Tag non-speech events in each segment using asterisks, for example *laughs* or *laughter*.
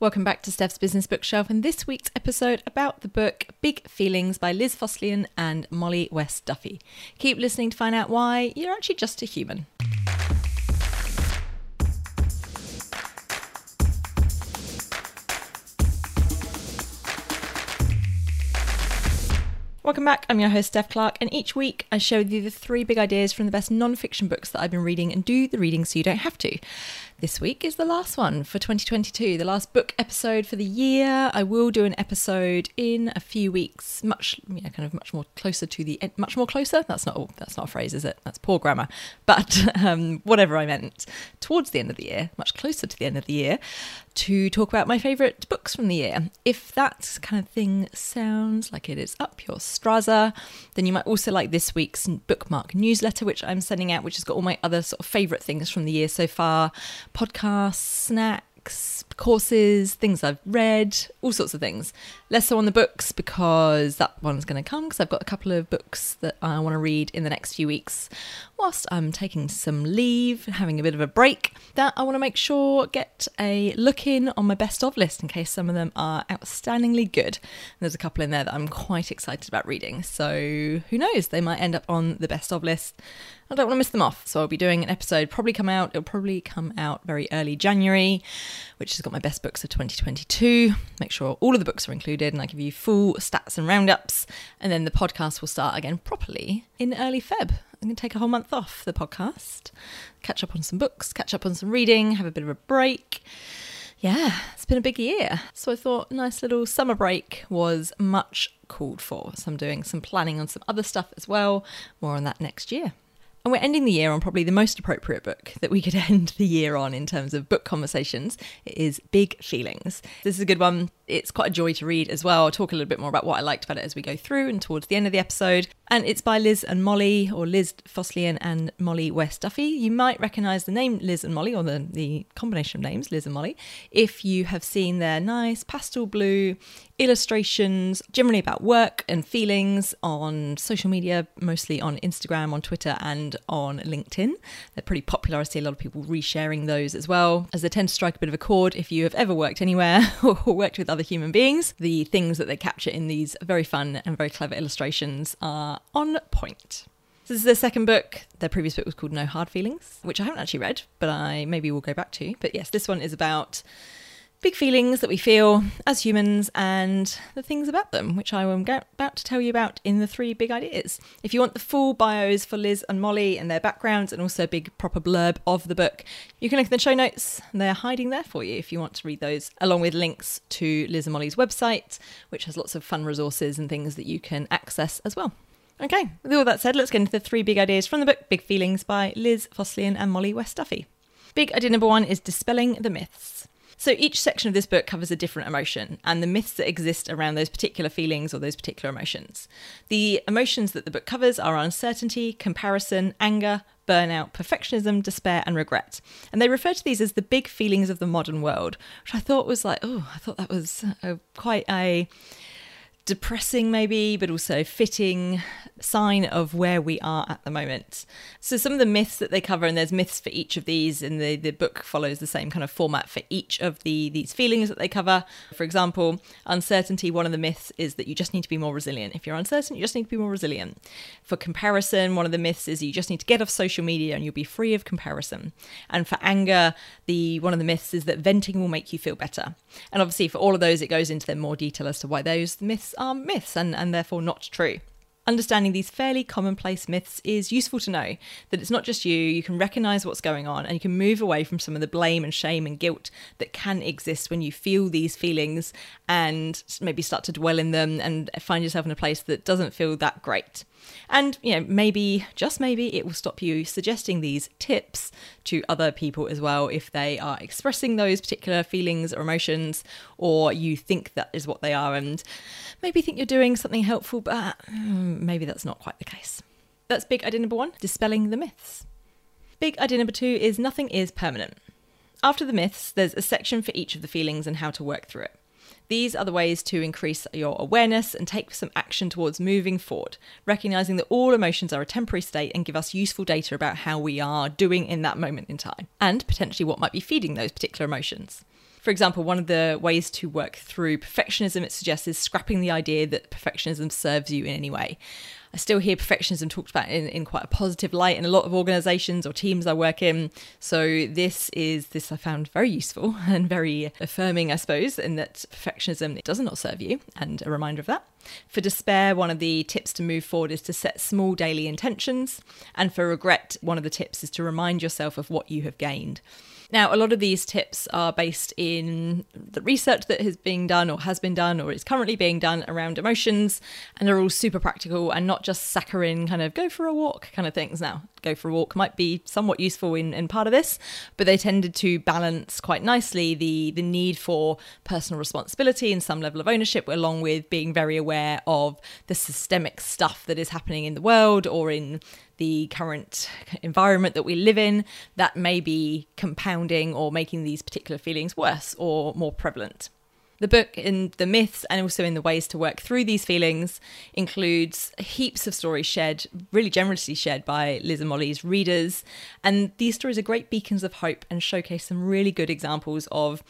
Welcome back to Steph's Business Bookshelf and this week's episode about the book Big Feelings by Liz Fosslien and Molly West Duffy. Keep listening to find out why you're actually just a human. Welcome back. I'm your host, Steph Clarke, and each week I share with you the three big ideas from the best non fiction books that I've been reading and do the reading so you don't have to. This week is the last one for 2022, the last book episode for the year. I will do an episode in a few weeks, much, yeah, kind of much more closer to the end, much more closer. That's not, that's not a phrase, is it? That's poor grammar. But *laughs* um, whatever I meant, towards the end of the year, much closer to the end of the year, to talk about my favourite books from the year. If that kind of thing sounds like it is up your straza, then you might also like this week's bookmark newsletter, which I'm sending out, which has got all my other sort of favourite things from the year so far podcasts, snacks, courses, things I've read, all sorts of things. Less so on the books because that one's going to come because I've got a couple of books that I want to read in the next few weeks whilst I'm taking some leave, having a bit of a break. That I want to make sure get a look in on my best of list in case some of them are outstandingly good. And there's a couple in there that I'm quite excited about reading. So who knows, they might end up on the best of list. I don't want to miss them off. So I'll be doing an episode, probably come out, it'll probably come out very early January, which has got my best books of 2022. Make sure all of the books are included and I give you full stats and roundups. And then the podcast will start again properly in early Feb. I'm going to take a whole month off the podcast, catch up on some books, catch up on some reading, have a bit of a break. Yeah, it's been a big year. So I thought nice little summer break was much called for. So I'm doing some planning on some other stuff as well. More on that next year. And we're ending the year on probably the most appropriate book that we could *laughs* end the year on in terms of book conversations. It is Big Feelings. This is a good one. It's quite a joy to read as well. I'll talk a little bit more about what I liked about it as we go through and towards the end of the episode. And it's by Liz and Molly, or Liz Fosslien and Molly West Duffy. You might recognise the name Liz and Molly, or the, the combination of names, Liz and Molly, if you have seen their nice pastel blue illustrations, generally about work and feelings on social media, mostly on Instagram, on Twitter, and on LinkedIn. They're pretty popular. I see a lot of people resharing those as well, as they tend to strike a bit of a chord if you have ever worked anywhere *laughs* or worked with other human beings. The things that they capture in these very fun and very clever illustrations are on point. This is their second book. Their previous book was called No Hard Feelings, which I haven't actually read, but I maybe will go back to. But yes, this one is about big feelings that we feel as humans and the things about them, which I am about to tell you about in the three big ideas. If you want the full bios for Liz and Molly and their backgrounds and also a big proper blurb of the book, you can look in the show notes. They're hiding there for you if you want to read those, along with links to Liz and Molly's website, which has lots of fun resources and things that you can access as well. Okay, with all that said, let's get into the three big ideas from the book Big Feelings by Liz Fosslien and Molly West Duffy. Big idea number one is dispelling the myths. So each section of this book covers a different emotion and the myths that exist around those particular feelings or those particular emotions. The emotions that the book covers are uncertainty, comparison, anger, burnout, perfectionism, despair, and regret. And they refer to these as the big feelings of the modern world, which I thought was like, oh, I thought that was a, quite a depressing, maybe, but also fitting sign of where we are at the moment. So, some of the myths that they cover, and there's myths for each of these, and the, the book follows the same kind of format for each of the these feelings that they cover. For example, uncertainty, one of the myths is that you just need to be more resilient. If you're uncertain, you just need to be more resilient. For comparison, one of the myths is you just need to get off social media and you'll be free of comparison. And for anger, the one of the myths is that venting will make you feel better. And obviously, for all of those, it goes into them more detail as to why those myths are myths and, and therefore not true. Understanding these fairly commonplace myths is useful to know that it's not just you, you can recognize what's going on and you can move away from some of the blame and shame and guilt that can exist when you feel these feelings and maybe start to dwell in them and find yourself in a place that doesn't feel that great. And, you know, maybe, just maybe, it will stop you suggesting these tips to other people as well if they are expressing those particular feelings or emotions, or you think that is what they are, and maybe think you're doing something helpful, but hmm, maybe that's not quite the case. That's big idea number one dispelling the myths. Big idea number two is nothing is permanent. After the myths, there's a section for each of the feelings and how to work through it. These are the ways to increase your awareness and take some action towards moving forward, recognizing that all emotions are a temporary state and give us useful data about how we are doing in that moment in time, and potentially what might be feeding those particular emotions. For example, one of the ways to work through perfectionism it suggests is scrapping the idea that perfectionism serves you in any way. I still hear perfectionism talked about in, in quite a positive light in a lot of organizations or teams I work in. So this is this I found very useful *laughs* and very affirming, I suppose, in that perfectionism does not serve you, and a reminder of that. For despair, one of the tips to move forward is to set small daily intentions. And for regret, one of the tips is to remind yourself of what you have gained. Now, a lot of these tips are based in the research that has been done or has been done or is currently being done around emotions, and they're all super practical and not just saccharine kind of go for a walk kind of things. Now, go for a walk might be somewhat useful in, in part of this, but they tended to balance quite nicely the, the need for personal responsibility and some level of ownership, along with being very aware of the systemic stuff that is happening in the world or in the current environment that we live in that may be compounding or making these particular feelings worse or more prevalent. The book, in the myths and also in the ways to work through these feelings, includes heaps of stories shared, really generously shared by Liz and Molly's readers. And these stories are great beacons of hope and showcase some really good examples of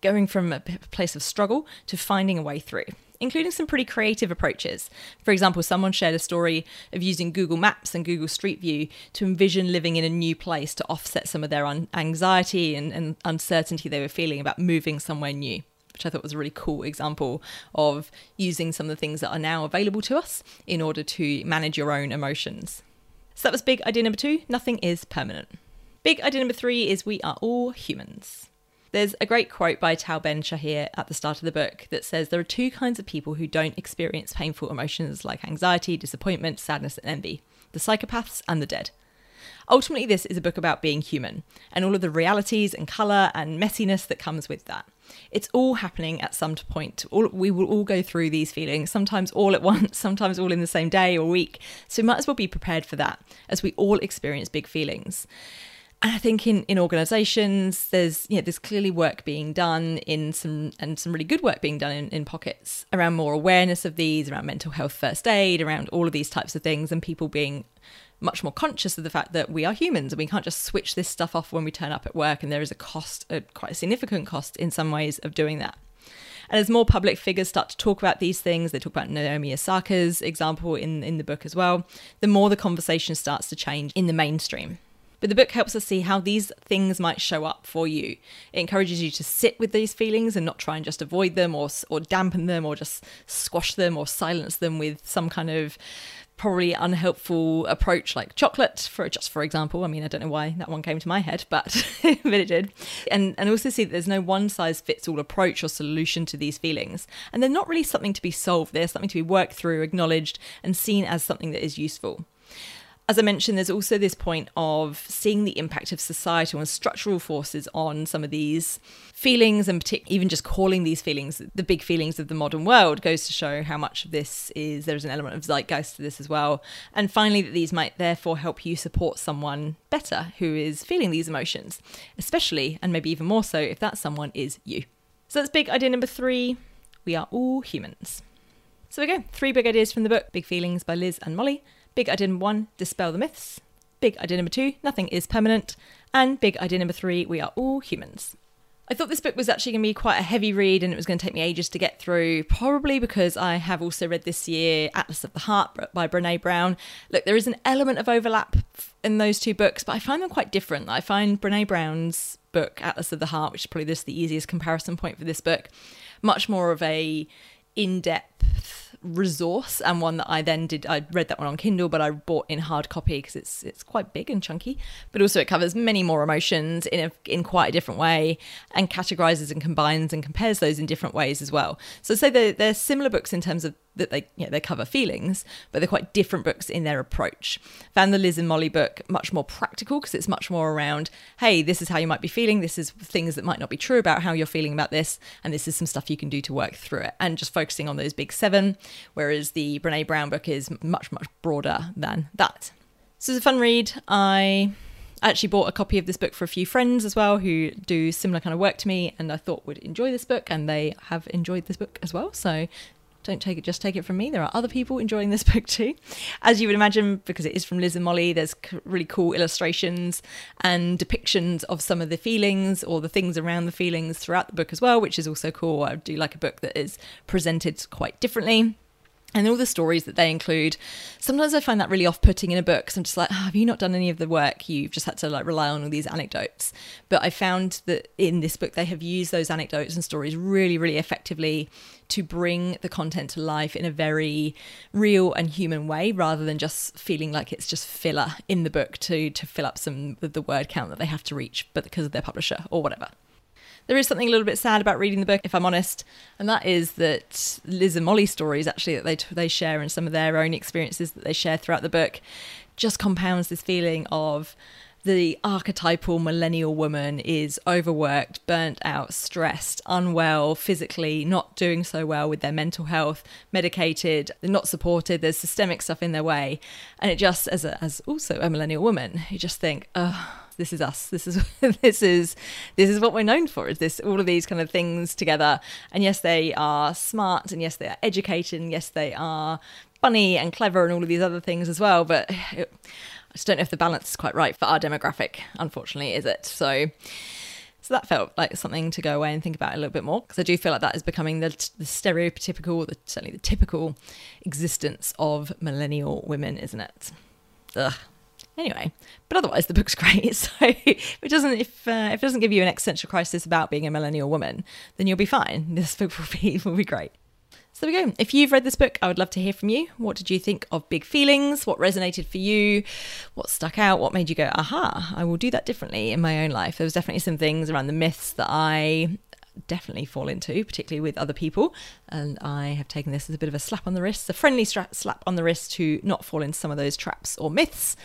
going from a place of struggle to finding a way through including some pretty creative approaches. For example, someone shared a story of using Google Maps and Google Street View to envision living in a new place to offset some of their un- anxiety and, and uncertainty they were feeling about moving somewhere new which I thought was a really cool example of using some of the things that are now available to us in order to manage your own emotions. So that was big idea number two nothing is permanent. Big idea number three is we are all humans. There's a great quote by Tal Ben Shahar at the start of the book that says there are two kinds of people who don't experience painful emotions like anxiety, disappointment, sadness, and envy the psychopaths and the dead. Ultimately, this is a book about being human and all of the realities and colour and messiness that comes with that. It's all happening at some point. All, we will all go through these feelings, sometimes all at *laughs* once, sometimes all in the same day or week. So, we might as well be prepared for that as we all experience big feelings. And I think in, in organizations, there's you know, there's clearly work being done in some and some really good work being done in, in pockets around more awareness of these, around mental health first aid, around all of these types of things, and people being much more conscious of the fact that we are humans and we can't just switch this stuff off when we turn up at work. And there is a cost, a quite a significant cost in some ways of doing that. And as more public figures start to talk about these things, they talk about Naomi Osaka's example in, in the book as well, the more the conversation starts to change in the mainstream. But the book helps us see how these things might show up for you. It encourages you to sit with these feelings and not try and just avoid them or, or dampen them or just squash them or silence them with some kind of probably unhelpful approach like chocolate for just for example. I mean i don't know why that one came to my head but *laughs* but it did. And and also see that there's no one size fits all approach or solution to these feelings. And they're not really something to be solved. They're something to be worked through acknowledged and seen as something that is useful as I mentioned, there's also this point of seeing the impact of societal and structural forces on some of these feelings, and partic- even just calling these feelings the big feelings of the modern world goes to show how much of this is there's an element of zeitgeist to this as well. And finally, that these might therefore help you support someone better who is feeling these emotions, especially and maybe even more so if that someone is you. So that's big idea number three we are all humans. So again, three big ideas from the book Big Feelings by Liz and Molly. Big idea number one, dispel the myths. Big idea number two, nothing is permanent. And big idea number three, we are all humans. I thought this book was actually going to be quite a heavy read and it was going to take me ages to get through, probably because I have also read this year Atlas of the Heart by Brene Brown. Look, there is an element of overlap in those two books, but I find them quite different. I find Brene Brown's book, Atlas of the Heart, which is probably just the easiest comparison point for this book, much more of a in-depth resource and one that I then did. I read that one on Kindle, but I bought in hard copy because it's it's quite big and chunky. But also it covers many more emotions in a in quite a different way and categorizes and combines and compares those in different ways as well. So say they're, they're similar books in terms of that they you know, they cover feelings, but they're quite different books in their approach. Found the Liz and Molly book much more practical because it's much more around, hey, this is how you might be feeling, this is things that might not be true about how you're feeling about this, and this is some stuff you can do to work through it, and just focusing on those big seven. Whereas the Brene Brown book is much much broader than that. So it's a fun read. I actually bought a copy of this book for a few friends as well who do similar kind of work to me and I thought would enjoy this book and they have enjoyed this book as well. So don't take it just take it from me. There are other people enjoying this *laughs* book too. As you would imagine because it is from liz and molly there's really cool illustrations and depictions of some of the feelings or the things around the feelings throughout the book as well which is also cool. I do like a book that is presented quite differently and all the stories that they include sometimes i find that really off-putting in a book because i'm just like oh, have you not done any of the work? You've just had to like rely on all these anecdotes. But i found that in this book they have used those anecdotes and stories really really effectively to bring the content to life in a very real and human way rather than just feeling like it's just filler in the book to to fill up some the word count that they have to reach but because of their publisher or whatever there is something a little bit sad about reading the book, if I'm honest, and that is that Liz and Molly's stories actually that they they share and some of their own experiences that they share throughout the book just compounds this feeling of the archetypal millennial woman is overworked, burnt out, stressed, unwell, physically not doing so well with their mental health, medicated, not supported, there's systemic stuff in their way. And it just, as, a, as also a millennial woman, you just think, oh, this is us. This is *laughs* this is this is what we're known for. Is this all of these kind of things together? And yes, they are smart, and yes, they are educated, and yes, they are funny and clever, and all of these other things as well. But *sighs* I just don't know if the balance is quite right for our demographic. Unfortunately, is it? So. So that felt like something to go away and think about a little bit more because I do feel like that is becoming the, the stereotypical, the, certainly the typical existence of millennial women, isn't it? Ugh, Anyway, but otherwise the book's *laughs* great. So if it doesn't if uh, if it doesn't give you an existential crisis about being a millennial woman, then you'll be fine. This book will be will be great. So there we go. If you've read this book, I would love to hear from you. What did you think of Big Feelings? What resonated for you? What stuck out? What made you go, aha, I will do that differently in my own life? There was definitely some things around the myths that I definitely fall into, particularly with other people. And I have taken this as a bit of a slap on the wrist, a friendly slap on the wrist to not fall into some of those traps or myths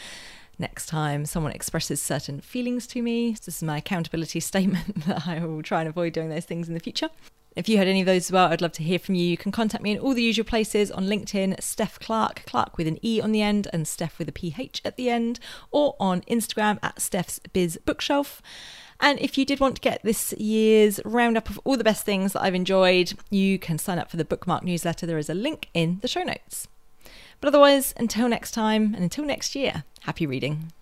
next time someone expresses certain feelings to me. This is my accountability *laughs* statement that I will try and avoid doing those things in the future. If you had any of those as well, I'd love to hear from you. You can contact me in all the usual places on LinkedIn, Steph Clarke, Clark with an E on the end and Steph with a PH at the end, or on Instagram at Steph's Biz Bookshelf. And if you did want to get this year's roundup of all the best things that I've enjoyed, you can sign up for the bookmark newsletter. There is a link in the show notes. But otherwise, until next time and until next year, happy reading.